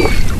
you.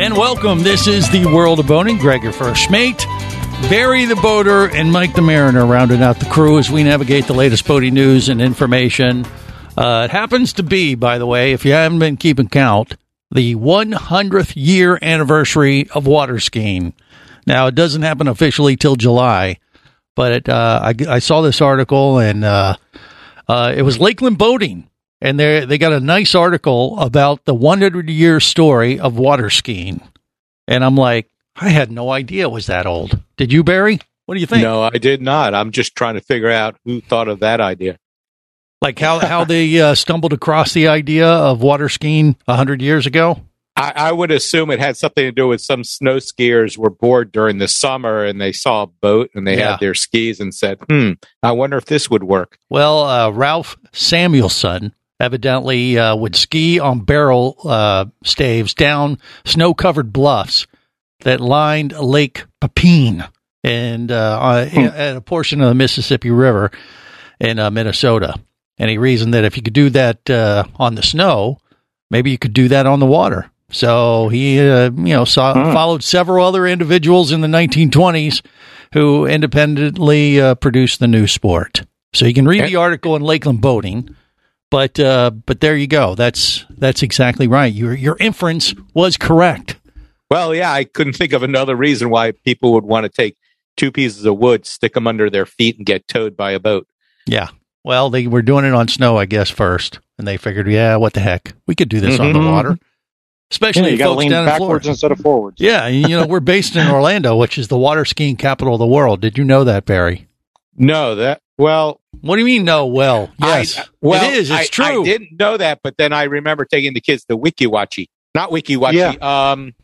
And welcome. This is the World of Boating. Greg, your first mate. Barry the Boater and Mike the Mariner rounding out the crew as we navigate the latest boating news and information. Uh, it happens to be, by the way, if you haven't been keeping count, the 100th year anniversary of water skiing. Now, it doesn't happen officially till July, but it, uh, I, I saw this article and uh, uh, it was Lakeland Boating and they they got a nice article about the 100 year story of water skiing. And I'm like, I had no idea it was that old. Did you, Barry? What do you think? No, I did not. I'm just trying to figure out who thought of that idea. Like how how they uh, stumbled across the idea of water skiing 100 years ago? I, I would assume it had something to do with some snow skiers were bored during the summer and they saw a boat and they Yeah. had their skis and said, "Hmm, I wonder if this would work." Well, uh, Ralph Samuelson evidently uh, would ski on barrel uh, staves down snow covered bluffs that lined Lake Pepin and uh, uh, at a portion of the Mississippi River in uh, Minnesota. And he reasoned that if you could do that uh, on the snow, maybe you could do that on the water. So he, uh, you know, saw, followed several other individuals in the 1920s who independently uh, produced the new sport. So you can read the article in Lakeland Boating, but uh, but there you go. That's that's exactly right. Your your inference was correct. Well, yeah, I couldn't think of another reason why people would want to take two pieces of wood, stick them under their feet, and get towed by a boat. Yeah. Well, they were doing it on snow, I guess, first, and they figured, yeah, what the heck, we could do this on the Mhm. water, especially Yeah, you got folks lean down in backwards Florida. instead of forwards. Yeah, you know, we're based in Orlando, which is the water skiing capital of the world. Did you know that, Barry? No, that well, What do you mean? No, well, I- yes, well, it is. It's I, true. I didn't know that, but then I remember taking the kids to Weeki Wachee, not Weeki Wachee. Um,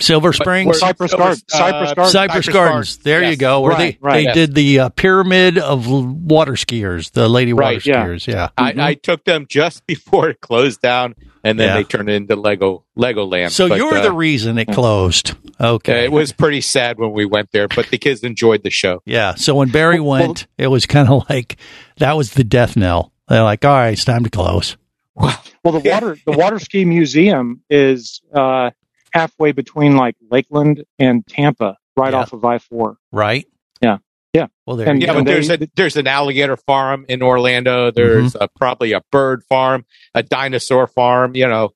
Silver Springs, Cypress it was, Gardens. Cypress Gardens. Cypress Gardens. There you go. Where Right, they right. they Yes. did the uh, pyramid of water skiers, the lady water Right, yeah. skiers. Yeah. I, I took them just before it closed down, and then Yeah. they turned into Lego Legoland. So But, you're uh, the reason it closed. Okay. It was pretty sad when we went there, but the kids enjoyed the show. Yeah. So when Barry went, it was kind of like that was the death knell. They're like, all right, it's time to close. Well, the water the water ski museum is uh, halfway between like Lakeland and Tampa, right Yeah. off of I four. Right? Yeah. Yeah. Well, there And- Yeah, but they- there's a there's an alligator farm in Orlando. There's Mm-hmm. a, probably a bird farm, a dinosaur farm. You know,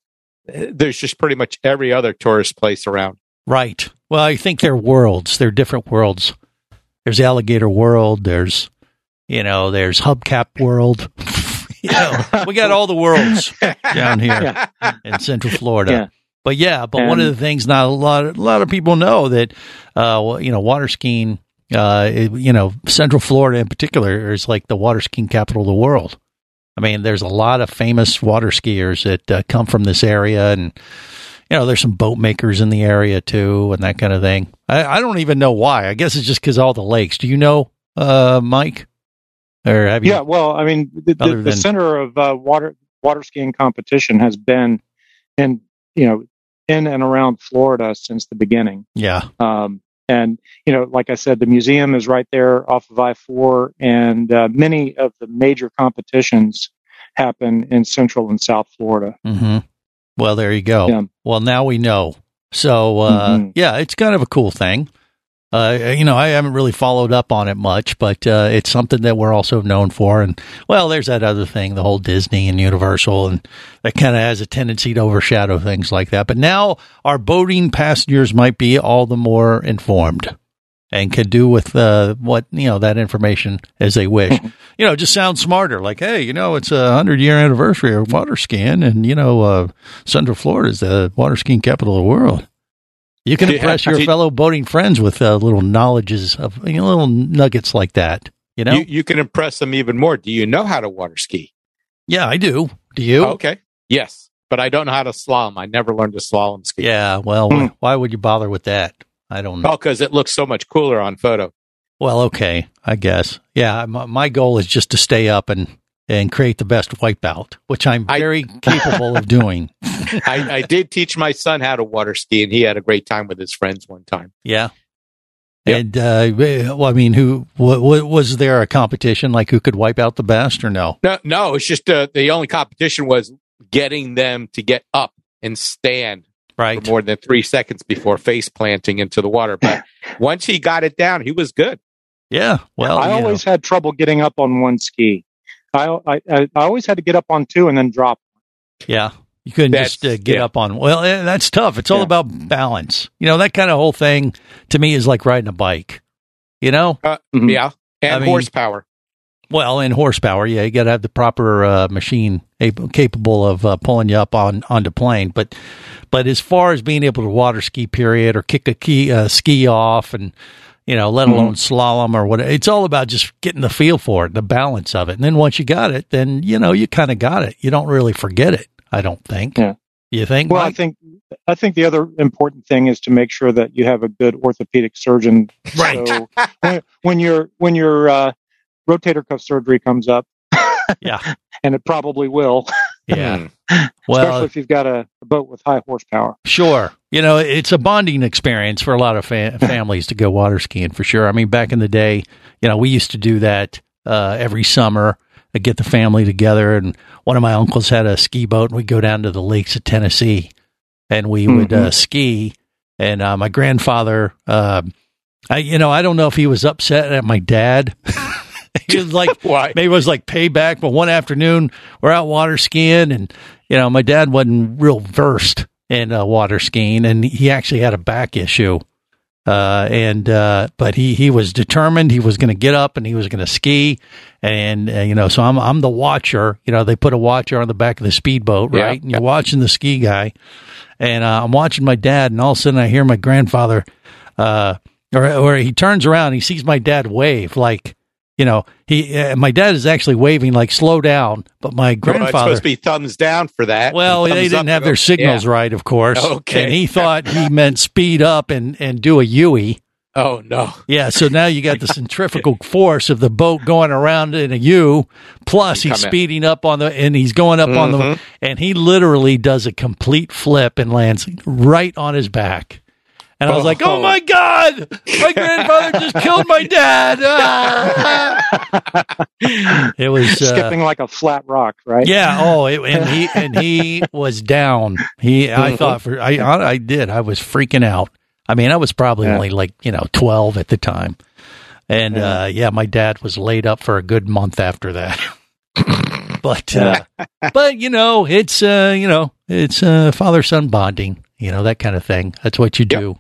there's just pretty much every other tourist place around. Right. Well, I think they're worlds. They're different worlds. There's Alligator World. There's, you know, there's Hubcap World. you know, we got all the worlds down here in Central Florida. Yeah. But yeah, but one of the things not a lot, a lot of people know that, uh, you know, water skiing, uh, it- you know, Central Florida in particular is like the water skiing capital of the world. I mean, there's a lot of famous water skiers that uh, come from this area, and you know, there's some boat makers in the area too, and that kind of thing. I, I don't even know why. I guess it's just because all the lakes. Do you know, uh, Mike? Or have you? Yeah, well, I mean, the, the, the center of uh, water water skiing competition has been in you know in and around Florida since the beginning. Yeah. Um, and you know, like I said, the museum is right there off of I four, and uh, many of the major competitions happen in Central and South Florida. hmm Well, there you go. Yeah. Well, now we know. So, uh, Mhm. yeah, it's kind of a cool thing. Uh, you know, I haven't really followed up on it much, but uh, it's something that we're also known for. And well, there's that other thing, the whole Disney and Universal, and that kind of has a tendency to overshadow things like that. But now our boating passengers might be all the more informed and can do with uh, what you know that information as they wish. you know, just sound smarter. Like, hey, you know, it's a hundred year anniversary of water skiing, and you know, uh, Central Florida is the water skiing capital of the world. You can impress your fellow boating friends with uh, little knowledges of you know, little nuggets like that. You know, You, you can impress them even more. Do you know how to water ski? Yeah, I do. Do you? Okay. Yes, but I don't know how to slalom. I never learned to slalom ski. Yeah. Well, Hmm. why would you bother with that? I don't know. Oh, because it looks so much cooler on photo. Well, okay, I guess. Yeah, my, my goal is just to stay up and and create the best wipeout, which I'm I- very capable of doing. I, I did teach my son how to water ski, and he had a great time with his friends one time. Yeah. Yep. And uh, well, I mean, who wa wa- was there a competition like who could wipe out the best or no? No, no, it's just uh, the only competition was getting them to get up and stand Right. for more than three seconds before face planting into the water. But once he got it down, he was good. Yeah. Well, I you know. always had trouble getting up on one ski. I, I I I always had to get up on two and then drop. Yeah. You couldn't That's- just uh, get yeah. up on. Well, eh, that's tough. It's all Yeah. about balance. You know, that kind of whole thing to me is like riding a bike. You know, Uh, Mhm. Yeah, and I mean- horsepower. well, in horsepower, yeah, you got to have the proper uh, machine able, capable of uh, pulling you up on onto plane. But but as far as being able to water ski, period, or kick a key uh, ski off, and you know, let alone slalom or whatever, it's all about just getting the feel for it, the balance of it. And then once you got it, then you know you kind of got it. You don't really forget it. I don't think. Yeah. You think? Well, I think I think the other important thing is to make sure that you have a good orthopedic surgeon. Right. So when, when your when your uh, rotator cuff surgery comes up, Yeah. and it probably will, yeah. Well, especially if you've got a boat with high horsepower. Sure. You know, it's a bonding experience for a lot of fa- families to go water skiing for sure. I mean, back in the day, you know, we used to do that uh, every summer to get the family together. And one of my uncles had a ski boat, and we'd go down to the lakes of Tennessee and we would uh, ski. And uh, my grandfather, uh, I, you know, I don't know if he was upset at my dad. he was like, Why? maybe it was like payback. But one afternoon, we're out water skiing, and you know, my dad wasn't real versed in uh, water skiing, and he actually had a back issue. Uh, and uh, but he he was determined he was going to get up and he was going to ski, and uh, you know, so I'm I'm the watcher. You know, they put a watcher on the back of the speedboat, Yeah, right? And you're watching the ski guy, and uh, I'm watching my dad, and all of a sudden I hear my grandfather, uh, or or he turns around, he sees my dad wave like. You know, he uh, my dad is actually waving like slow down, but my Well, grandfather supposed to be thumbs down for that. well, they didn't have their signals Yeah. right, of course. Okay. And he thought he meant speed up and, and do a Yui. Oh no! Yeah, so now you got the centrifugal force of the boat going around in a U, plus he's Come in. speeding up on the and he's going up on the Mhm. and he literally does a complete flip and lands right on his back. And I was like, "Oh Oh. my god, my grandfather just killed my dad!" Ah! it was uh, Skipping like a flat rock, right? yeah. Oh, it, and he and he was down. He, I Mhm. thought for I, I, I did. I was freaking out. I mean, I was probably Yeah. only like you know twelve at the time, and Yeah. uh, yeah, my dad was laid up for a good month after that. but uh, but you know, it's uh, you know, it's uh, father son bonding. You know that kind of thing. That's what you Yep. do.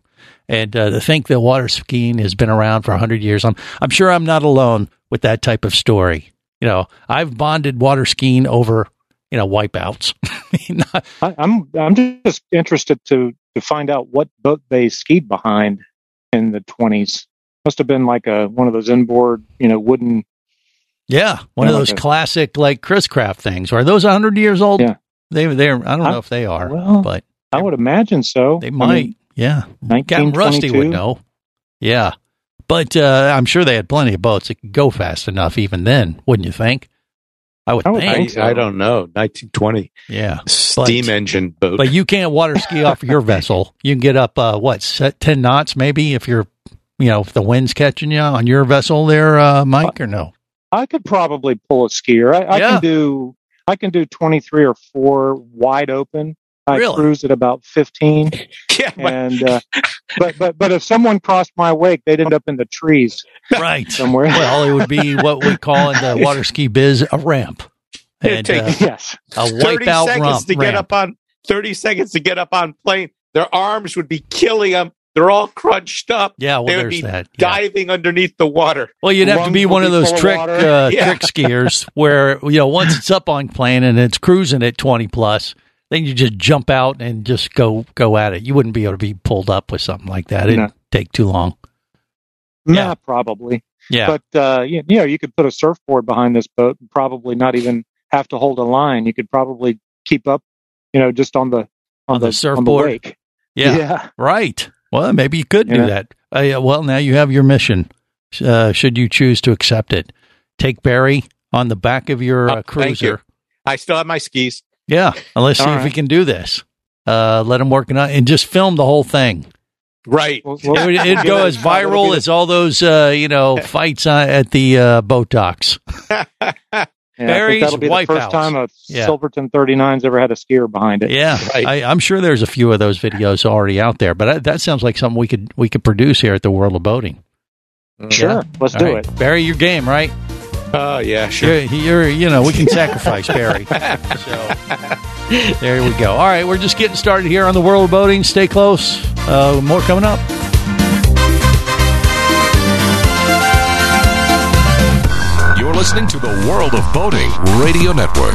And uh, to think that water skiing has been around for hundred years, I'm I'm sure I'm not alone with that type of story. You know, I've bonded water skiing over you know wipeouts. I, I'm I'm just interested to to find out what boat they skied behind in the 20s. Must have been like a one of those inboard, you know, wooden. yeah, one of those like a- classic like Chris Craft things. Are those hundred years old? Yeah. they they're I don't I- know if they are, well, but I would imagine so. they I might. mean, yeah, Captain Rusty would know. Yeah, but uh, I'm sure they had plenty of boats that could go fast enough even then, wouldn't you think? I would I would think. think so. I, don't know. 1920 Yeah, steam engine boat. but you can't water ski off your vessel. You can get up uh, what set ten knots maybe if you're, you know, if the wind's catching you on your vessel there, uh, Mike, or no? I could probably pull a skier. I, I Yeah. can do I can do 23 or 4 wide open. I Really? cruise at about 15 yeah, but and uh, but but but if someone crossed my wake, they'd end up in the trees Right. somewhere. Well, it would be what we call in the water ski biz a ramp. And, take uh, yes. a 30 wipeout seconds rump, to get up on 30 seconds to get up on plane. Their arms would be killing them. They're all crunched up. Yeah, well, they would there's be that. yeah. diving underneath the water. Well, you'd have to be one of those full of trick uh, Yeah. trick skiers where you know once it's up on plane and it's cruising at twenty plus, then you just jump out and just go go at it. You wouldn't be able to be pulled up with something like that. It'd No. take too long. Nah, Yeah. probably. Yeah, But uh, you, you know, you could put a surfboard behind this boat and probably not even have to hold a line. You could probably keep up, you know, just on the on, On the on surfboard? wake. Yeah. yeah. Right. Well, maybe you could do that. Uh, yeah, well, now you have your mission. Uh, should you choose to accept it, take Barry on the back of your Oh, uh, thank you. cruiser. I still have my skis. Yeah. And let's see All if we can do this. Uh, let him work it out and just film the whole thing. Right. Well, It would it'd go as viral as all those, uh, you know, fights uh, at the uh, boat docks. Yeah, Barry's that'll be the first House. time a Yeah. Silverton 39's ever had a skier behind it. Yeah, Right. I, I'm sure there's a few of those videos already out there, but I, that sounds like something we could we could produce here at the World of Boating. Sure, Yeah. let's All do right. it. Barry. Your game, right? Oh yeah, sure. You're, you're, you know, we can sacrifice Barry. So there we go. All right, we're just getting started here on the World of Boating. Stay close. Uh, more coming up. You're listening to the World of Boating Radio Network.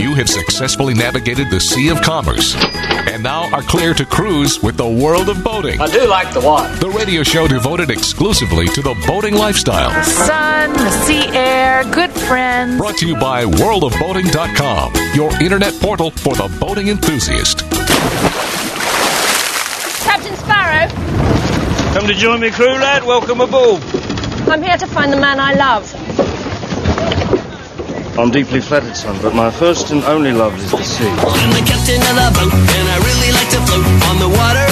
You have successfully navigated the Sea of Commerce and now are clear to cruise with the World of Boating. I do like the water. The radio show devoted exclusively to the boating lifestyle. The sun, the sea air, good friends. Brought to you by worldofboating.com, your internet portal for the boating enthusiast. Captain Sparrow, Come to join me, crew lad. Welcome aboard. I'm here to find the man I love. I'm deeply flattered, son, but my first and only love is the sea. I'm the captain of the boat, and I really like to float on the water,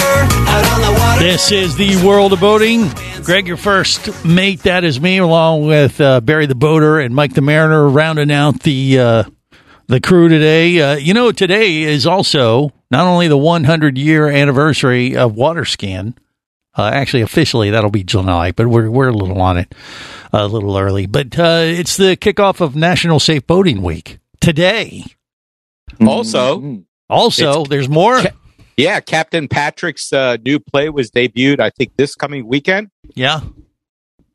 out on the water. This is the World of Boating. Greg, your first mate, that is me, along with uh, Barry the Boater and Mike the Mariner, rounding out the uh, the crew today. Uh, you know, today is also not only the 100 year anniversary of water skiing. Uh, actually, officially, that'll be July, but we're we're a little on it, a little early. But uh, it's the kickoff of National Safe Boating Week today. Also, Also, there's more. Ca- yeah, Captain Patrick's uh, new play was debuted. I think this coming weekend. Yeah.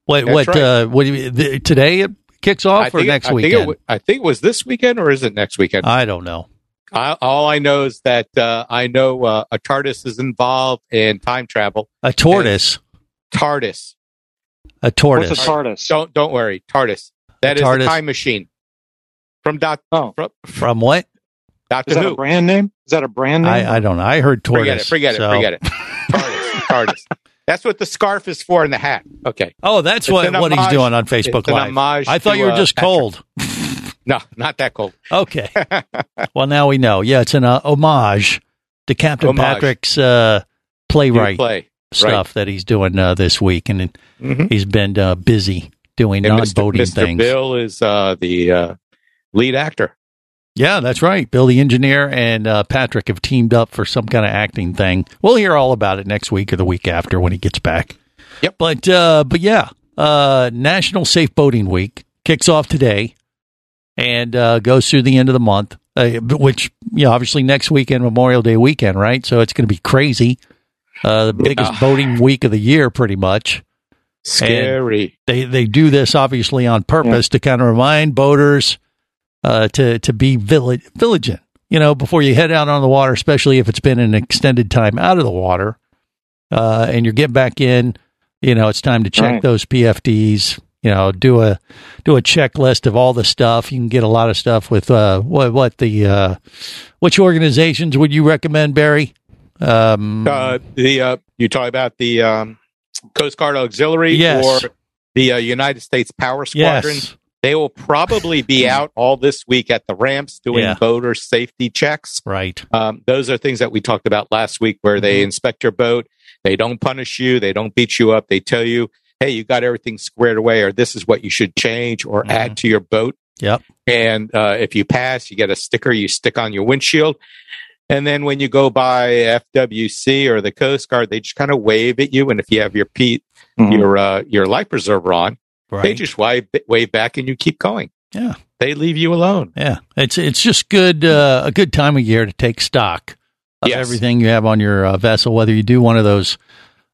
What That's what right. uh what do you, the, today it kicks off I or think, next I think, weekend? it, wa- I think it was this weekend, or is it next weekend? I don't know. I, all I know is that uh, I know uh, a TARDIS is involved in time travel. A tortoise. TARDIS. A tortoise. What's a TARDIS? Don't don't worry, TARDIS. That A is TARDIS. a time machine from Doc Oh. from From what? Doctor Is that Who. a brand name? Is that a brand name? I, I don't know. I heard tortoise. Forget it. Forget it. Forget it. TARDIS. TARDIS. That's what the scarf is for and the hat. Okay. Oh, that's It's what, an what he's doing on Facebook Live. I thought to, you were uh, just Patrick. cold. No, not that cold. Okay. well, now we know. Yeah, it's an uh, homage to Captain Homage. Patrick's uh, playwright play. stuff that he's doing uh, this week, and it- Mhm. he's been uh, busy doing And non-boating Mr. things. Bill is uh, the uh, lead actor. Yeah, that's right. Bill the engineer and uh, Patrick have teamed up for some kind of acting thing. We'll hear all about it next week or the week after when he gets back. Yep. But uh, but yeah, uh, National Safe Boating Week kicks off today and uh, goes through the end of the month. Uh, which you know, obviously next weekend, Memorial Day weekend, right? So it's going to be crazy. Uh, the biggest boating week of the year, pretty much. Scary. They they do this obviously on purpose to kind of remind boaters uh, to to be villi- vigilant. You know, before you head out on the water, especially if it's been an extended time out of the water, uh, and you're getting back in. You know, it's time to check Right. those PFDs. You know, do a do a checklist of all the stuff. You can get a lot of stuff with uh, what what the uh, which organizations would you recommend, Barry? Um, Uh, the uh, you talk about the um, Coast Guard Auxiliary Yes. or the uh, United States Power Squadron. yes, They will probably be out all this week at the ramps doing Yeah. boater safety checks. right. Um, those are things that we talked about last week where Mm-hmm. they inspect your boat. They don't punish you. They don't beat you up. They tell you, hey, you got everything squared away, or this is what you should change or Mhm. add to your boat. Yep. And uh, if you pass, you get a sticker you stick on your windshield. And then when you go by FWC or the Coast Guard, they just kind of wave at you. And if you have your P, Mhm. your uh, your life preserver on, right. they just wave wave back and you keep going. Yeah. They leave you alone. Yeah, it's it's just good uh, a good time of year to take stock of Yes. everything you have on your uh, vessel, whether you do one of those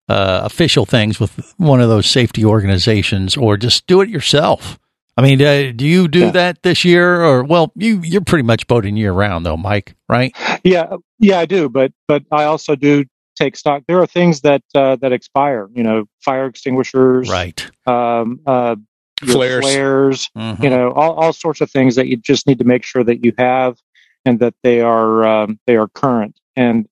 uh, official things with one of those safety organizations or just do it yourself. I mean, uh, do you do Yeah. that this year, or well, you you're pretty much boating year round though, Mike, right? Yeah, yeah, I do, but but I also do take stock. There are things that uh, that expire. You know, fire extinguishers, Right. Um, uh, your Flares. flares. Mhm. You know, all all sorts of things that you just need to make sure that you have and that they are um, they are current. And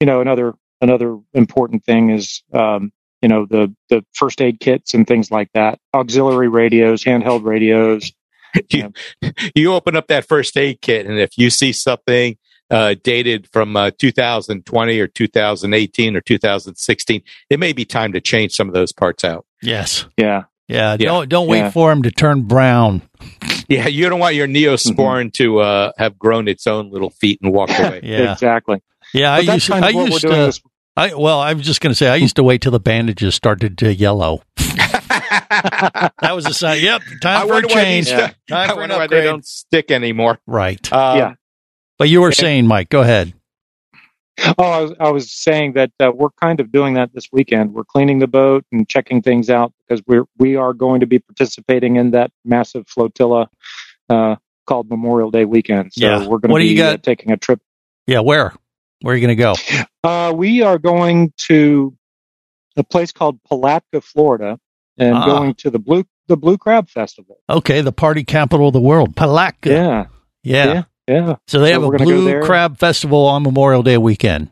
you know, another another important thing is um, you know the the first aid kits and things like that. Auxiliary radios, handheld radios. you, you open up that first aid kit, and if you see something uh, dated from uh, 2020 or 2018 or 2016, it may be time to change some of those parts out. Yes. Yeah, Yeah. Yeah. Don't don't wait Yeah. for them to turn brown. Yeah, you don't want your neosporin to uh, have grown its own little feet and walk away. Yeah. exactly. Yeah. I But that's used kind I of what we're used doing to. this I well, I'm just going to say I used to wait till the bandages started to yellow. That was a sign. Yep, I time for a wonder why change. these- Time I for an wonder why they don't stick anymore. Right. Um, Yeah. But you were saying, Mike, go ahead. Oh, I was, I was saying that uh, we're kind of doing that this weekend. We're cleaning the boat and checking things out because we're we are going to be participating in that massive flotilla uh, called Memorial Day weekend. So Yeah. we're going What to do you be uh, got? taking a trip. Yeah, where? Where are you going to go? Uh, we are going to a place called Palatka, Florida, and Ah. going to the blue the Blue Crab Festival. Okay, the party capital of the world, Palatka. Yeah, Yeah. yeah, yeah. So they So have a we're gonna go Blue. Crab Festival on Memorial Day weekend.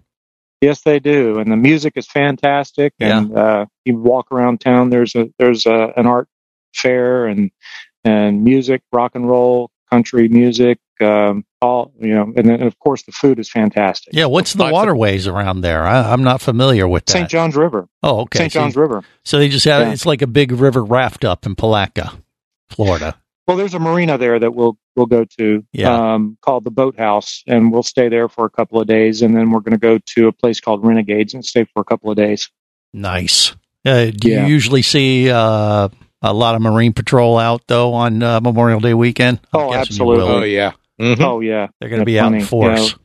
Yes, they do, and the music is fantastic. And uh, you walk around town. There's a there's a, an art fair and and music, rock and roll, country music, um, all you know, and then of course the food is fantastic. Yeah, what's the waterways around there? I, I'm not familiar with that. St. John's River, Oh, okay. St. So- John's River. So they just have Yeah. it's like a big river raft up in Palatka, Florida. Well, there's a marina there that we'll we'll go to, Yeah. um, called the Boathouse, and we'll stay there for a couple of days, and then we're going to go to a place called Renegades and stay for a couple of days. Nice. Uh, do Yeah. you usually see uh, a lot of Marine Patrol out though on uh, Memorial Day weekend? I'm Oh, absolutely. Oh yeah. Mhm. Oh yeah, They're going to Yeah, be out in plenty. force.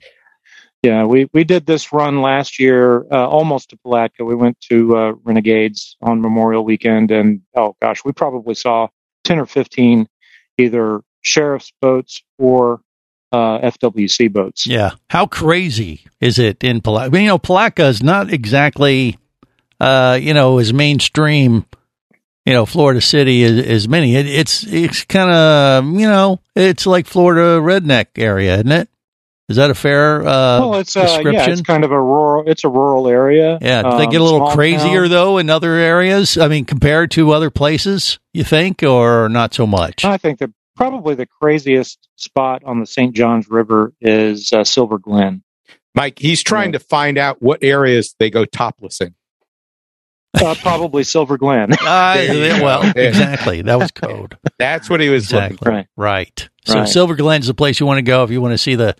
Yeah, we, we did this run last year, uh, almost to Palatka. We went to uh, Renegades on Memorial Weekend, and oh gosh, we probably saw ten or fifteen either sheriff's boats or uh, FWC boats. Yeah. How crazy is it in Palatka? I mean, you know, Palatka is not exactly, uh, you know, as mainstream, you know, Florida City is, as many. It, it's it's kind of, you know, it's like Florida redneck area, isn't it? Is that a fair uh, well, it's uh, yeah, it's kind of a rural. It's a rural area. Yeah, do they um, get a little crazier town. though in other areas? I mean, compared to other places, you think, or not so much? I think that probably the craziest spot on the St. Johns River is uh, Silver Glen. Mike, he's trying to find out what areas they go topless in. Uh, probably Silver Glen. Uh, There you go. well, exactly. That was code. That's what he was looking Exactly. for. Right. Right. So Right. Silver Glen's the place you want to go if you want to see the,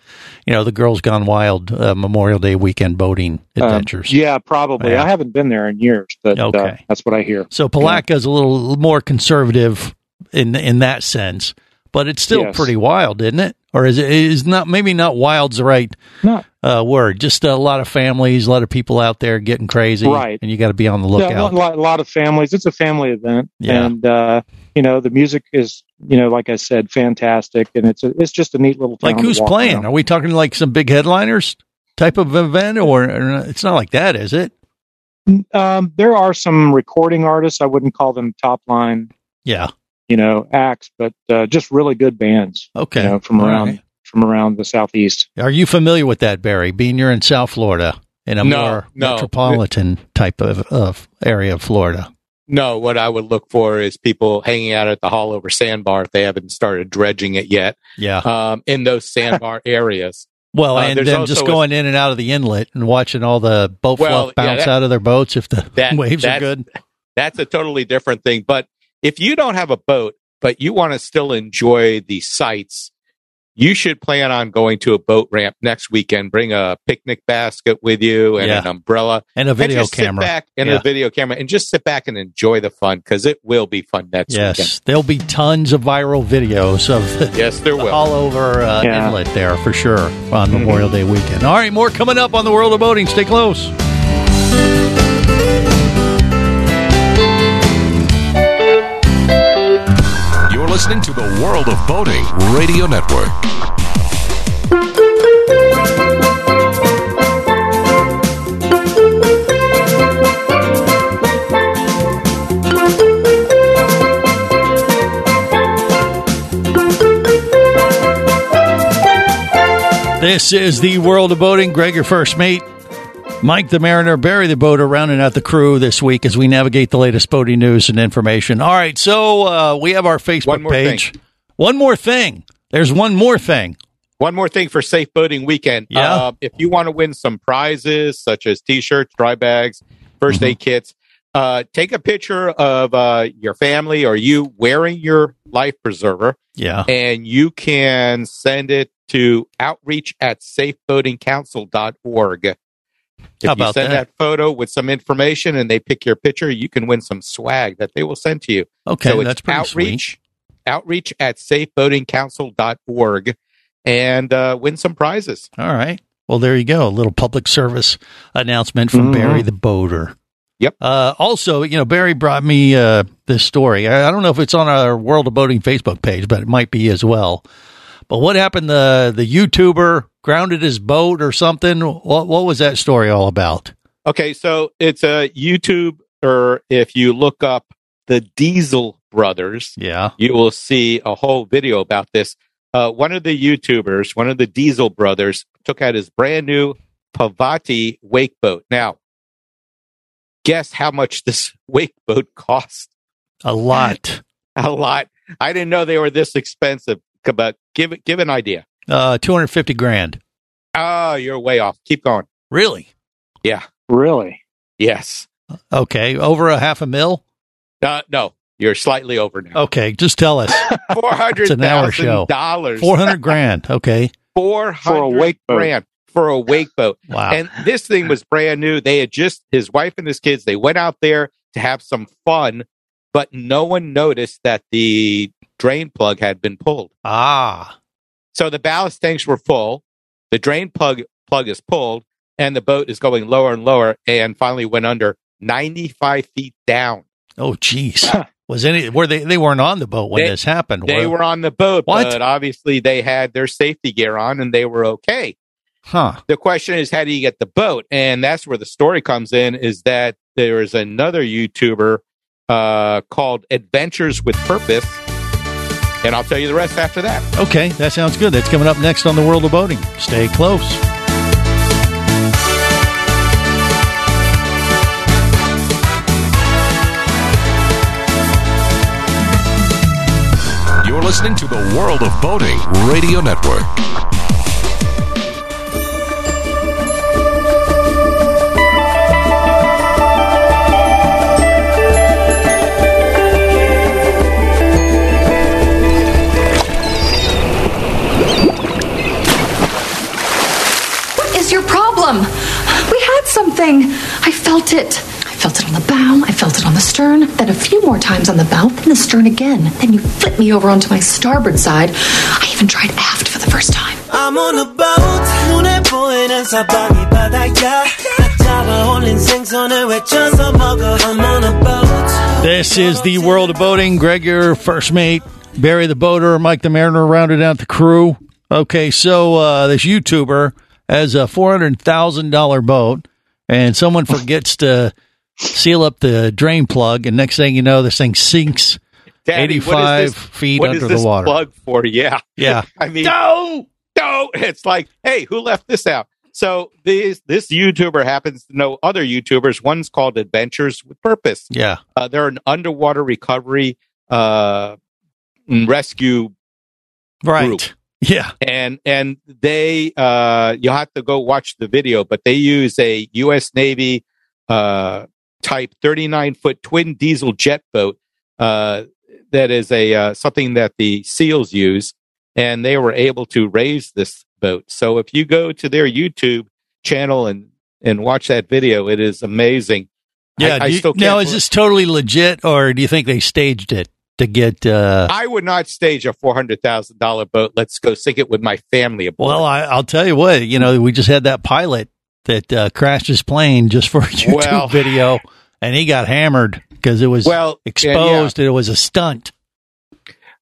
you know, the Girls Gone Wild uh, Memorial Day weekend boating Um, adventures. yeah, probably. Yeah. I haven't been there in years, but uh, Okay. that's what I hear. So Palatka's a little more conservative in in that sense, but it's still Yes. pretty wild, isn't it? Or is it is not maybe not wild's the right No. uh, word? Just a lot of families, a lot of people out there getting crazy, Right. And you got to be on the Yeah, a lookout. lot, a lot of families. It's a family event, Yeah. and uh, you know the music is, you know, like I said, fantastic, and it's a, it's just a neat little like who's playing? around. Are we talking like some big headliners type of event, or, or it's not like that, is it? Um, there are some recording artists. I wouldn't call them top line, Yeah. You know, acts, but uh, just really good bands. Okay. you know, from All around right. from around the southeast. Are you familiar with that, Barry? Being you're in South Florida, in a No, more no. metropolitan type of, of area of Florida. No, what I would look for is people hanging out at the Haulover Sandbar if they haven't started dredging it yet. Yeah. Um, in those sandbar areas. Well, Uh, and then just also a- going in and out of the inlet and watching all the boat Well, fluff yeah, bounce that- out of their boats if the That- waves are good. That's a totally different thing. But if you don't have a boat, but you want to still enjoy the sights, you should plan on going to a boat ramp next weekend. Bring a picnic basket with you and Yeah. an umbrella And a video just sit camera. back and Yeah. a video camera and just sit back and enjoy the fun because it will be fun next Yes, weekend. there'll be tons of viral videos of the, Yes, there will. all over uh, Yeah. inlet there for sure on Memorial Day weekend. All right, more coming up on the world of boating. Stay close. Listening to the World of Boating Radio Network. This is the world of boating. Greg, your first mate. Mike the Mariner, Barry the Boater, rounding out the crew this week as we navigate the latest boating news and information. All right, so uh, we have our Facebook One page. thing. One more thing. There's one more thing. One more thing for Safe Boating Weekend. Yeah. Uh, if you want to win some prizes such as T-shirts, dry bags, 1st Mm-hmm. aid kits, uh, take a picture of uh, your family or you wearing your life preserver, Yeah. and you can send it to outreach at safeboatingcouncil.org. If How you send that? that? photo with some information and they pick your picture, you can win some swag that they will send to you. Okay, so it's that's pretty outreach, outreach at safeboatingcouncil.org and uh, win some prizes. All right. Well, there you go. A little public service announcement from Mhm. Barry the Boater. Yep. Uh, also, you know, Barry brought me uh, this story. I, I don't know if it's on our World of Boating Facebook page, but it might be as well. But what happened? The the YouTuber grounded his boat or something. What what was that story all about? Okay, so it's a YouTube, or if you look up the Diesel Brothers, Yeah. you will see a whole video about this. Uh, one of the YouTubers, one of the Diesel Brothers, took out his brand new Pavati wake boat. Now, guess how much this wake boat cost? A lot. A lot. I didn't know they were this expensive. But give it, give an idea. Uh, two hundred fifty grand. Oh, you're way off. Keep going. Really? Yeah. Really? Yes. Okay. Over a half a mil. Uh, no, you're slightly over now. Okay. Just tell us. Four hundred It's an hour show. dollars. Four hundred grand. Okay. Four For a hundred wake boat. grand for a wake boat. Wow. And this thing was brand new. They had just his wife and his kids. They went out there to have some fun, but no one noticed that the drain plug had been pulled. ah. So the ballast tanks were full. The drain plug plug is pulled, and the boat is going lower and lower, and finally went under ninety five feet down. Oh, jeez. Was any were they they weren't on the boat when They- this happened? They were on the boat, What? but obviously they had their safety gear on, and they were okay. huh? the question is how do you get the boat and that's where the story comes in is that there is another youtuber uh, called adventures with purpose and i'll tell you the rest after that Okay, that sounds good. That's coming up next on the World of Boating. Stay close. You're listening to the World of Boating Radio Network. it. I felt it on the bow. I felt it on the stern. Then a few more times on the bow. Then the stern again. Then you flipped me over onto my starboard side. I even tried aft for the first time. I'm on a boat 눈에 보이는 사방이 바다야 딱 잡아 올린 생선을 외쳐서 먹어 I'm on a boat This is the world of boating. Greg, your first mate. Barry the boater. Mike the mariner rounded out the crew. Okay, so uh, this YouTuber has a four hundred thousand dollar boat, and someone forgets to seal up the drain plug, and next thing you know, this thing sinks Daddy, eighty what is this- feet what under is the this water. Plug for yeah, Yeah. I mean, no, no. It's like, hey, who left this out? So this this YouTuber happens to know other YouTubers. One's called Adventures with Purpose. Yeah. Uh, they're an underwater recovery uh, rescue Right. group. Yeah. and and they uh you'll have to go watch the video but they use a us navy uh type 39 foot twin diesel jet boat uh that is a uh, something that the seals use and they were able to raise this boat so if you go to their youtube channel and and watch that video it is amazing Yeah. I, I you- still can't now, is this totally legit, or do you think they staged it to get? Uh, I would not stage a four hundred thousand dollar boat. Let's go sink it with my family aboard. well, I, I'll tell you what. You know, we just had that pilot that uh, crashed his plane just for a YouTube Well- video, and he got hammered because it was Well, yeah, exposed. It was a stunt.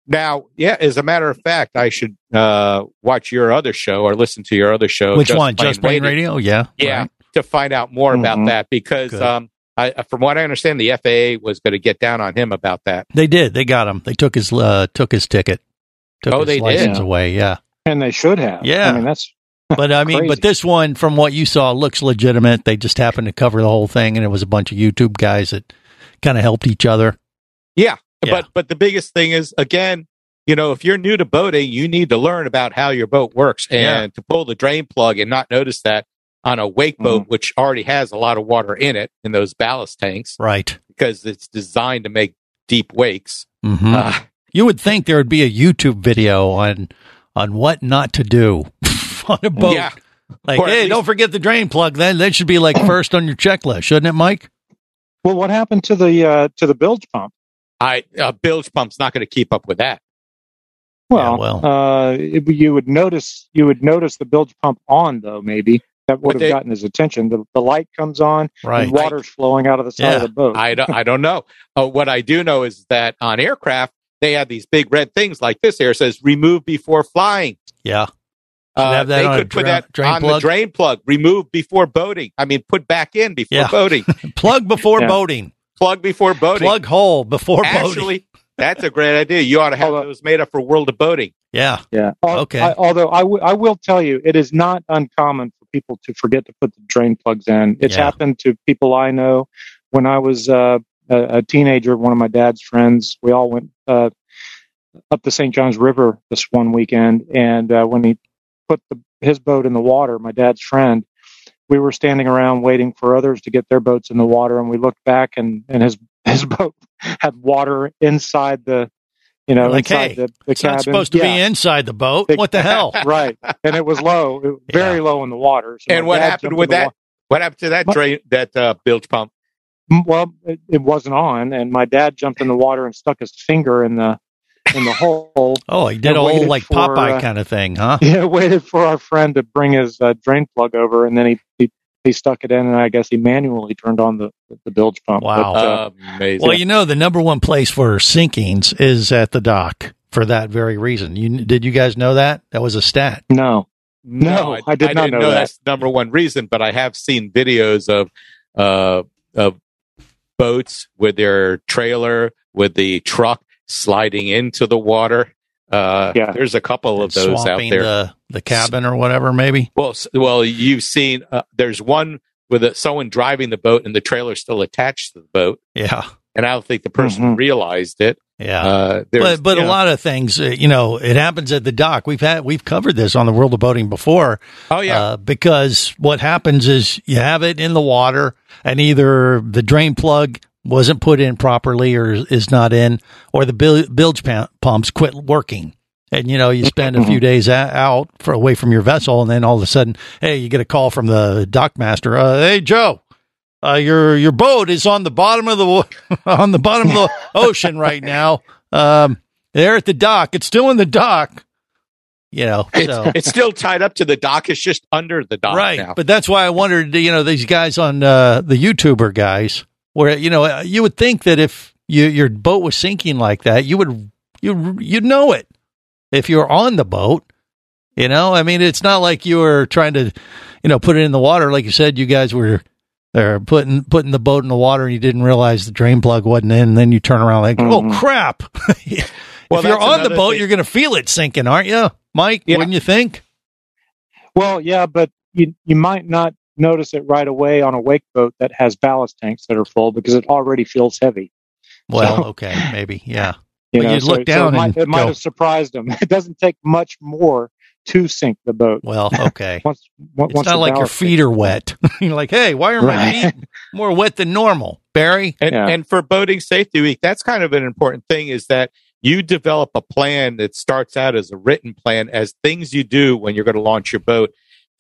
Now, yeah, as a matter of fact, I should uh, watch your other show or listen to your other show. Which one? Just Plain Radio? Yeah. Yeah, right. to find out more about Mhm. that because, um, I, from what I understand, the FAA was going to get down on him about that. They did. They got him. They took his uh, took his ticket. Took Oh, his they did? license away. Yeah. And they should have. Yeah. I mean, that's But I mean, Crazy. but this one, from what you saw, looks legitimate. They just happened to cover the whole thing, and it was a bunch of YouTube guys that kind of helped each other. Yeah, Yeah. but but the biggest thing is again, you know, if you're new to boating, you need to learn about how your boat works and Yeah. to pull the drain plug and not notice that on a wake Mm-hmm. boat, which already has a lot of water in it in those ballast tanks, Right. because it's designed to make deep wakes. hmm Uh, you would think there would be a YouTube video on on what not to do on a boat. Yeah. Like, Or hey, least- don't forget the drain plug. Then that should be like first on your checklist, shouldn't it, Mike? well. What happened to the uh, to the bilge pump? I a bilge pump's not going to keep up with that. Well, well. Uh, it- you would notice you would notice the bilge pump on though. Maybe that would But have they- gotten his attention. The, the light comes on, Right. and water's flowing out of the side Yeah. of the boat. I don't, I don't know. Uh, what I do know is that on aircraft they have these big red things like this here says remove before flying. Yeah. Uh, have that they on a could put dra- that drain on plug? the drain plug. Remove before boating. I mean, put back in before Yeah. boating. Plug before Yeah. boating. Plug before boating. Plug hole before boating. Actually, that's a great idea. You ought to have Hold on. those made up for World of Boating. Yeah. Yeah. Al- Okay. I, although I, w- I will tell you, it is not uncommon for people to forget to put the drain plugs in. It's Yeah. happened to people I know. When I was uh, a, a teenager, one of my dad's friends, we all went uh, up the St. Johns River this one weekend, and uh, when he put the, his boat in the water, my dad's friend, we were standing around waiting for others to get their boats in the water, and we looked back, and, and his his boat had water inside the, you know, Like, inside hey, the, the It's cabin. not supposed to Yeah. be inside the boat. Big- What the hell? right, and it was low, it was very low in the water. So and what happened with in the that? What happened to that drain? That uh, bilge pump? Well, it, it wasn't on, and my dad jumped in the water and stuck his finger in the in the hole. Oh, he did a whole like for, Popeye uh, kind of thing, huh? Yeah, waited for our friend to bring his uh, drain plug over, and then he, he he stuck it in, and I guess he manually turned on the the bilge pump. Wow. But, uh, Amazing. Well, you know, the number one place for sinkings is at the dock for that very reason. You did you guys know that? That was a stat. no, No, I did not didn't know that. that's number one reason, but I have seen videos of uh, of boats with their trailer with the truck sliding into the water. Uh, Yeah. there's a couple of those out Swamping there. the the cabin or whatever, maybe. Well, well, you've seen. Uh, there's one with a, someone driving the boat and the trailer still attached to the boat, Yeah, and I don't think the person Mhm. realized it. Yeah, Uh, but but you a know, lot of things, uh, you know, it happens at the dock. We've had we've covered this on the world of boating before. Oh yeah, uh, because what happens is you have it in the water, and either the drain plug wasn't put in properly or is not in, or the bilge pumps quit working. And you know, you spend a few days out for away from your vessel, and then all of a sudden, hey, you get a call from the dock master. Uh, hey, Joe, uh, your your boat is on the bottom of the on the bottom of the ocean right now. Um, they're at the dock. It's still in the dock. You know, so it's, it's still tied up to the dock. It's just under the dock right. now. But that's why I wondered. You know, these guys on uh, the YouTuber guys, where you know uh, you would think that if you, your boat was sinking like that, you would you you'd know it if you're on the boat. You know, I mean, it's not like you were trying to, you know, put it in the water. Like you said, you guys were there putting putting the boat in the water, and you didn't realize the drain plug wasn't in. And then you turn around like, oh mm-hmm. crap! Well, if you're on the boat, thing. you're going to feel it sinking, aren't you, Mike? Yeah. Wouldn't you think? Well, yeah, but you you might not notice it right away on a wake boat that has ballast tanks that are full because it already feels heavy. Well, So- okay, maybe, yeah. You But know, you'd so- look so down it might, and it might have surprised them. It doesn't take much more to sink the boat. Well, okay. once, once It's not like your ballast feet are wet. You're like, hey, why are my feet more wet than normal, Barry? And, and for boating safety week, that's kind of an important thing is that you develop a plan that starts out as a written plan as things you do when you're going to launch your boat.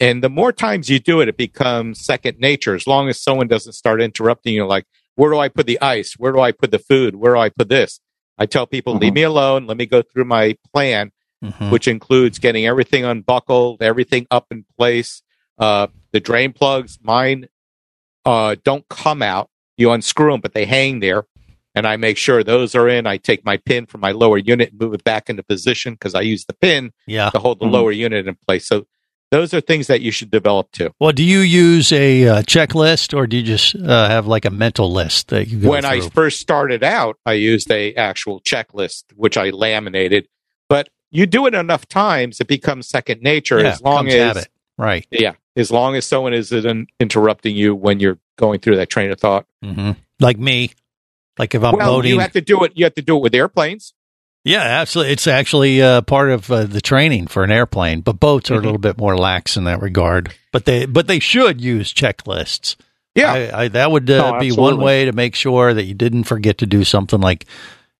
And the more times you do it, it becomes second nature. As long as someone doesn't start interrupting you, like, where do I put the ice? Where do I put the food? Where do I put this? I tell people, leave me alone. Let me go through my plan, Mm-hmm. which includes getting everything unbuckled, everything up in place. Uh, the drain plugs, mine uh, don't come out. You unscrew them, but they hang there. And I make sure those are in. I take my pin from my lower unit and move it back into position because I use the pin Yeah. to hold the Mhm. lower unit in place. So those are things that you should develop too. Well, do you use a uh, checklist or do you just uh, have like a mental list that you when I first started out, I used a actual checklist which I laminated. But you do it enough times, it becomes second nature. Yeah, as long as right, yeah, as long as someone isn't interrupting you when you're going through that train of thought. hmm like me, like if I'm well, boating, you have to do it. You have to do it with airplanes. Yeah, absolutely. It's actually uh, part of uh, the training for an airplane, but boats Mm-hmm. are a little bit more lax in that regard. But they, but they should use checklists. Yeah, I, I, that would uh, Oh, be one way to make sure that you didn't forget to do something like,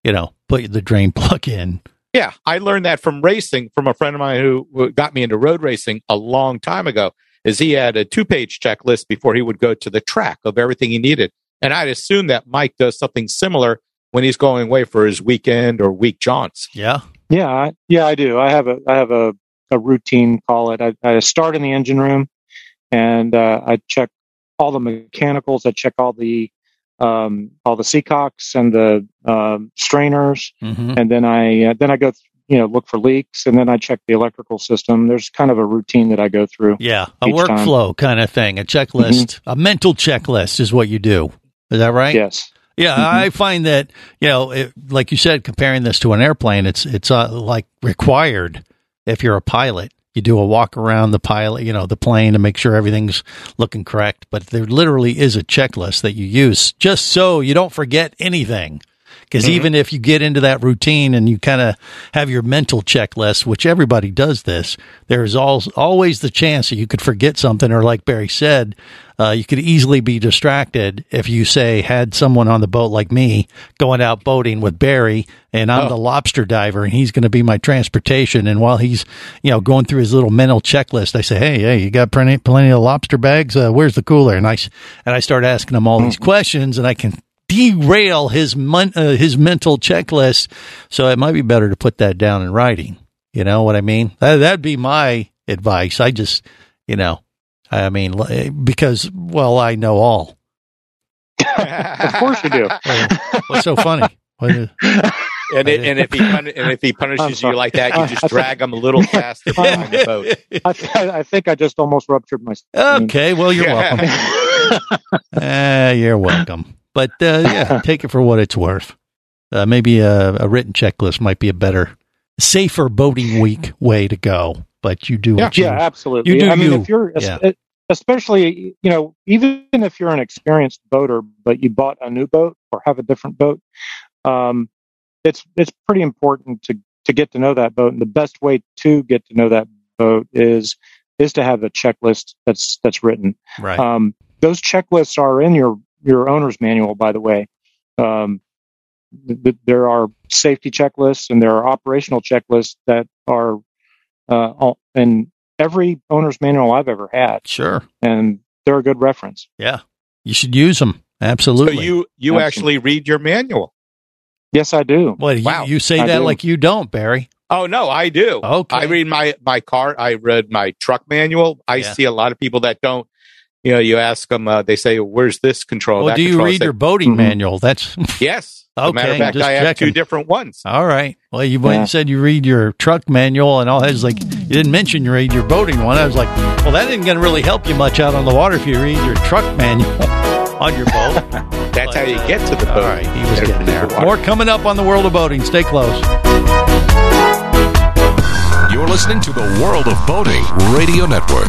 you know, put the drain plug in. Yeah, I learned that from racing from a friend of mine who who got me into road racing a long time ago. Is he had a two page checklist before he would go to the track of everything he needed, and I'd assume that Mike does something similar when he's going away for his weekend or week jaunts. Yeah, Yeah, I, yeah, I do. I have a I have a, a routine. Call it. I, I start in the engine room, and uh, I check all the mechanicals. I check all the um, all the seacocks and the um, strainers, Mhm. and then I uh, then I go th- you know look for leaks, and then I check the electrical system. There's kind of a routine that I go through. yeah, a each time. workflow kind of thing, a checklist, a mental checklist is what you do. Is that right? Yes. Yeah, I find that you know, it, like you said, comparing this to an airplane, it's it's uh, like required if you're a pilot. You do a walk around the pilot, you know, the plane to make sure everything's looking correct. But there literally is a checklist that you use just so you don't forget anything. Because even if you get into that routine and you kind of have your mental checklist, which everybody does this, there's al- always the chance that you could forget something, or like Barry said, uh, you could easily be distracted if you say had someone on the boat like me going out boating with Barry, and I'm Oh. the lobster diver, and he's going to be my transportation. And while he's you know going through his little mental checklist, I say, hey, hey, you got plenty plenty of lobster bags? Uh, where's the cooler? And I and I start asking him all these questions, and I can derail his mon- uh, his mental checklist. So it might be better to put that down in writing. You know what I mean? That, that'd be my advice. I just, you know, I mean, because well, I know all. Of course you do. What's so funny? What is- And, it, and if he pun- and if he punishes you like that, you just I drag him a little faster behind the boat. I, th- I think I just almost ruptured my. okay, well, you're welcome. Uh, you're welcome. But uh, yeah, take it for what it's worth. Uh, maybe a, a written checklist might be a better, safer boating week way to go. But you do Yeah, you, yeah, absolutely. You do I mean, you. if you're, Yeah. especially, you know, even if you're an experienced boater, but you bought a new boat or have a different boat, um, it's it's pretty important to to get to know that boat, and the best way to get to know that boat is is to have a checklist that's that's written. Right. Um, those checklists are in your your owner's manual, by the way. Um, th- th- there are safety checklists and there are operational checklists that are uh, all, in every owner's manual I've ever had. Sure. And they're a good reference. Yeah. You should use them. Absolutely. So you you Absolutely. actually read your manual. Yes, I do. Well, you, Wow. you say I that do. like you don't, Barry. Oh no, I do. Okay. I read my my car. I read my truck manual. I Yeah. see a lot of people that don't. You know, you ask them. Uh, they say, "Where's this control?" well, that do you control?" I read say, your boating Mhm. manual? That's Yes. As a matter Okay, of fact, just I have two different ones. all right. Well, you went Yeah. and said you read your truck manual and all that. Like you didn't mention you read your boating one. I was like, well, that isn't going to really help you much out on the water if you read your truck manual on your boat. That's how you get to the boat. All right, he was Get getting there. water. More coming up on the world of boating. Stay close. You're listening to the World of Boating Radio Network.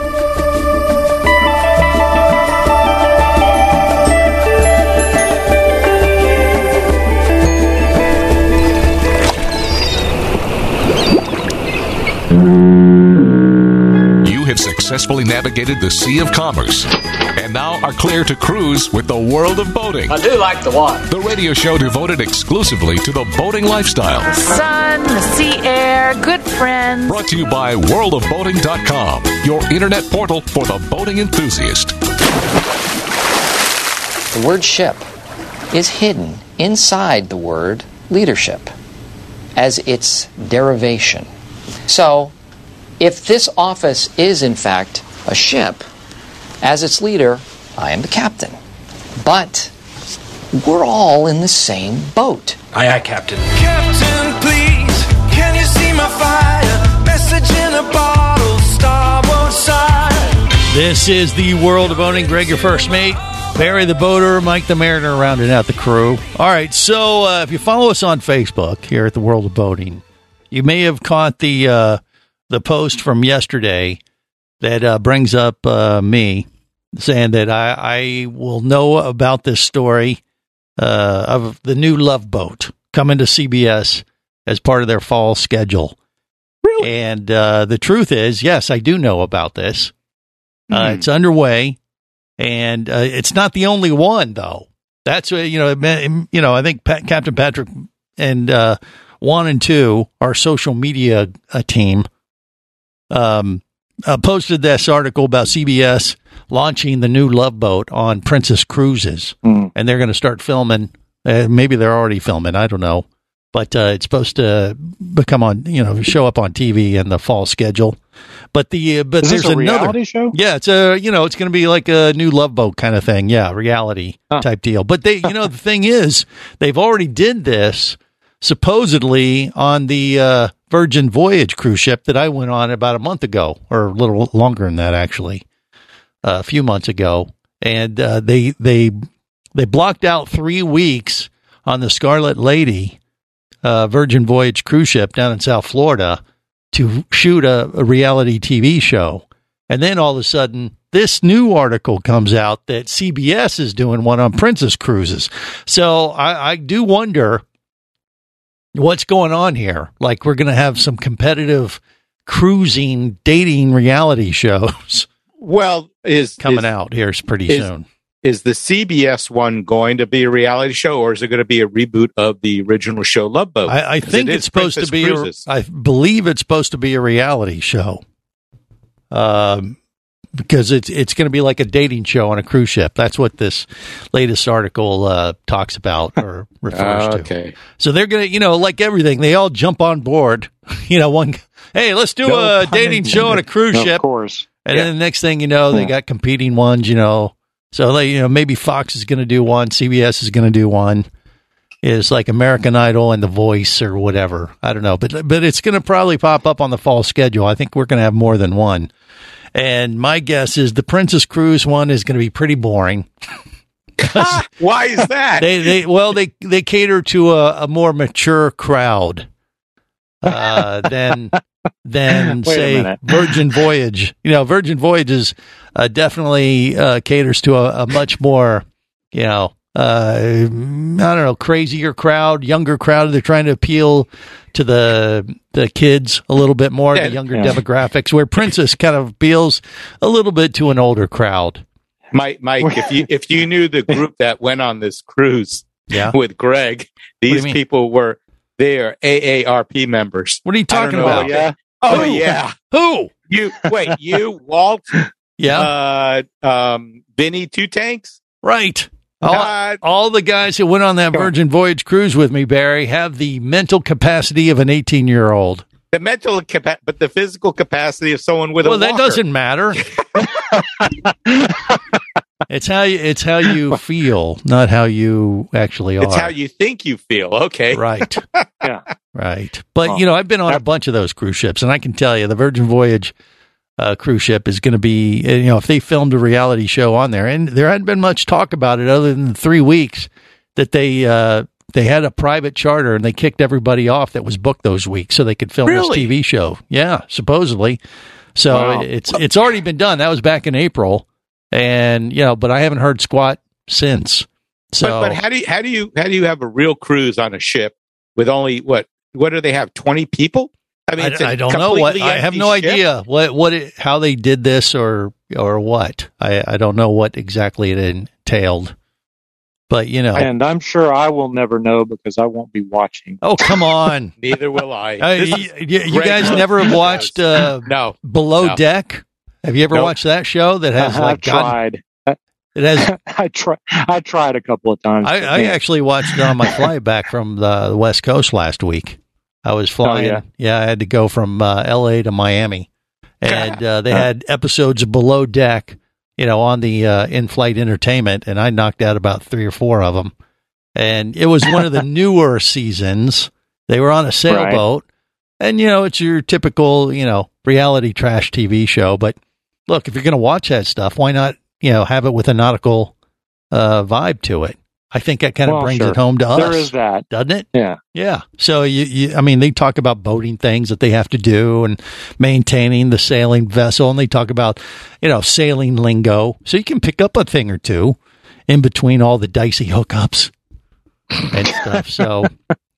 You have successfully navigated the Sea of Commerce and now are clear to cruise with the World of Boating. I do like the water. The radio show devoted exclusively to the boating lifestyle. The sun, the sea air, good friends. Brought to you by worldofboating.com, your internet portal for the boating enthusiast. The word ship is hidden inside the word leadership as its derivation. So, if this office is in fact a ship, as its leader, I am the captain. But we're all in the same boat. Aye, aye, Captain. Captain, please, can you see my fire? Message in a bottle, starboard side. This is the world of owning. Greg, your first mate. Barry the boater, Mike the mariner, rounding out the crew. All right, so uh, if you follow us on Facebook here at the World of Boating, you may have caught the uh, the post from yesterday that uh, brings up uh, me saying that I, I will know about this story uh, of the new Love Boat coming to CBS as part of their fall schedule. Really? And uh, the truth is, yes, I do know about this. Uh, it's underway, and uh, it's not the only one, though. That's you know, it you know. I think Pat, Captain Patrick and uh, one and two, our social media uh, team, um, uh, posted this article about CBS launching the new Love Boat on Princess Cruises, and they're going to start filming. Uh, maybe they're already filming. I don't know. but uh, it's supposed to become on you know show up on TV in the fall schedule. But the uh, but Is there's another reality show? Yeah, it's a you know it's going to be like a new Love Boat kind of thing. Yeah, reality type deal. But they you know the thing is they've already did this supposedly on the uh, Virgin Voyage cruise ship that I went on about a month ago, or a little longer than that actually, uh, a few months ago, and uh, they they they blocked out three weeks on the Scarlet Lady uh, Virgin Voyage cruise ship down in South Florida to shoot a, a reality TV show, and then all of a sudden. This new article comes out that CBS is doing one on Princess Cruises. So I, I do wonder what's going on here. Like we're going to have some competitive cruising dating reality shows Well, is coming is- out here pretty is- soon. Is the CBS one going to be a reality show, or is it going to be a reboot of the original show Love Boat? I, I think it it's supposed to be. A. I believe it's supposed to be a reality show. Um, because it's it's going to be like a dating show on a cruise ship. That's what this latest article uh, talks about or refers to. okay. So they're gonna, you know, like everything, they all jump on board. You know, one, hey, let's do No a dating show on a cruise Of ship. course. And then the next thing you know, they Yeah. got competing ones, you know. So they, you know, maybe Fox is going to do one, CBS is going to do one. It's like American Idol and The Voice or whatever. I don't know, but but it's going to probably pop up on the fall schedule. I think we're going to have more than one. And my guess is the Princess Cruise one is going to be pretty boring. Why is that? they they well they they cater to a, a more mature crowd uh, than than say. Virgin Voyage. You know, Virgin Voyage is uh, definitely uh, caters to a, a much more you know uh, I don't know crazier crowd, younger crowd. They're trying to appeal to the the kids a little bit more, Yeah, the younger yeah. demographics. Where Princess kind of appeals a little bit to an older crowd. Mike, Mike, if you if you knew the group that went on this cruise Yeah. with Greg, these people were they are AARP members. What are you talking about? yeah. Oh Who? yeah, Who? you wait, you Walt, Yeah, uh, um, Vinny Two Tanks. right. All, all the guys who went on that Virgin Voyage cruise with me, Barry, have the mental capacity of an 18 year old. the mental capa- but the physical capacity of someone with Well, a Well, that doesn't matter. it's how you it's how you feel, not how you actually are. It's how you think you feel. Okay, right. Yeah. Right. But, Well, you know, I've been on a bunch of those cruise ships, and I can tell you the Virgin Voyage uh, cruise ship is going to be, uh, you know, if they filmed a reality show on there, and there hadn't been much talk about it other than three weeks that they, uh, they had a private charter and they kicked everybody off that was booked those weeks so they could film Really? this TV show. Yeah, supposedly. So Wow. it's it's already been done. That was back in April, and you know, but I haven't heard squat since. So but, but how do you how do you how do you have a real cruise on a ship with only what what do they have twenty people? I mean, I, it's a I don't know what I have no ship. idea what what it, how they did this or or what I I don't know what exactly it entailed, but you know, And I'm sure I will never know because I won't be watching. oh come on, Neither will I. Uh, This you, you- you guys knows never have watched uh, no, Below No. Deck? Have you ever Nope. watched that show that has I've like God, tried. it has? I tried. I tried a couple of times. I, I actually watched it on my flight back from the, the West Coast last week. I was flying. yeah? yeah. I had to go from uh, L.A. to Miami, and uh, they had episodes Below Deck, you know, on the uh, in-flight entertainment, and I knocked out about three or four of them. And it was one of the newer seasons. They were on a sailboat, and you know, it's your typical, you know, reality trash TV show. But look, if you're going to watch that stuff, why not, you know, have it with a nautical uh, vibe to it? I think that kind of Well, brings sure. it home to us, There is that. doesn't it? Yeah. Yeah. So you, you, I mean, they talk about boating things that they have to do and maintaining the sailing vessel, and they talk about, you know, sailing lingo. So you can pick up a thing or two in between all the dicey hookups and stuff. So,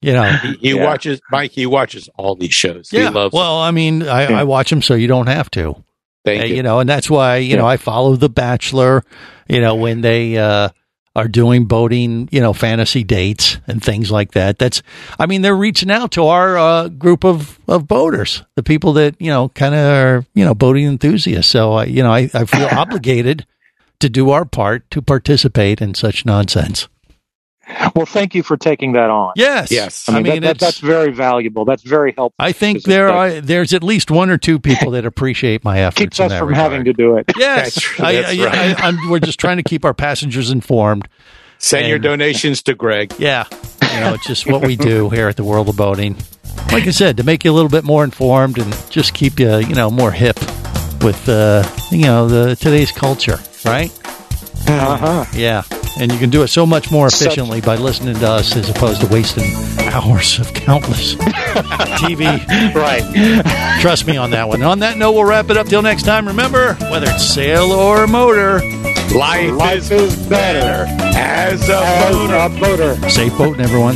you know, he, he Yeah. watches Mike. He watches all these shows. yeah. He loves. well, I mean, I, Yeah. I watch them so you don't have to. Thank Uh, you. you know, and that's why you know I follow The Bachelor. You know, when they uh, are doing boating, you know, fantasy dates and things like that. That's, I mean, they're reaching out to our uh, group of of boaters, the people that you know kind of are you know boating enthusiasts. So I, you know, I, I feel obligated to do our part to participate in such nonsense. Well, thank you for taking that on. Yes. Yes. I mean, mean, that, that, that's very valuable. That's very helpful. I think there are there's at least one or two people that appreciate my efforts. keeps in us that from regard. having to do it. Yes, That's- I, that's I, right. I, am we're just trying to keep our passengers informed. Send your donations to Greg. Yeah, you know, it's just what we do here at the World of Boating. Like I said, to make you a little bit more informed and just keep you, you know, more hip with, uh, you know, the today's culture, right? Uh huh. Yeah, and you can do it so much more efficiently by listening to us as opposed to wasting hours of countless TV. Right. Trust me on that one. On that note, we'll wrap it up till next time. Remember, whether it's sail or motor, Life, Life is, better as a as a boater. safe boating, everyone.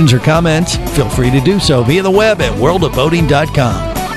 questions or comments? Feel free to do so via the web at worldofboating.com.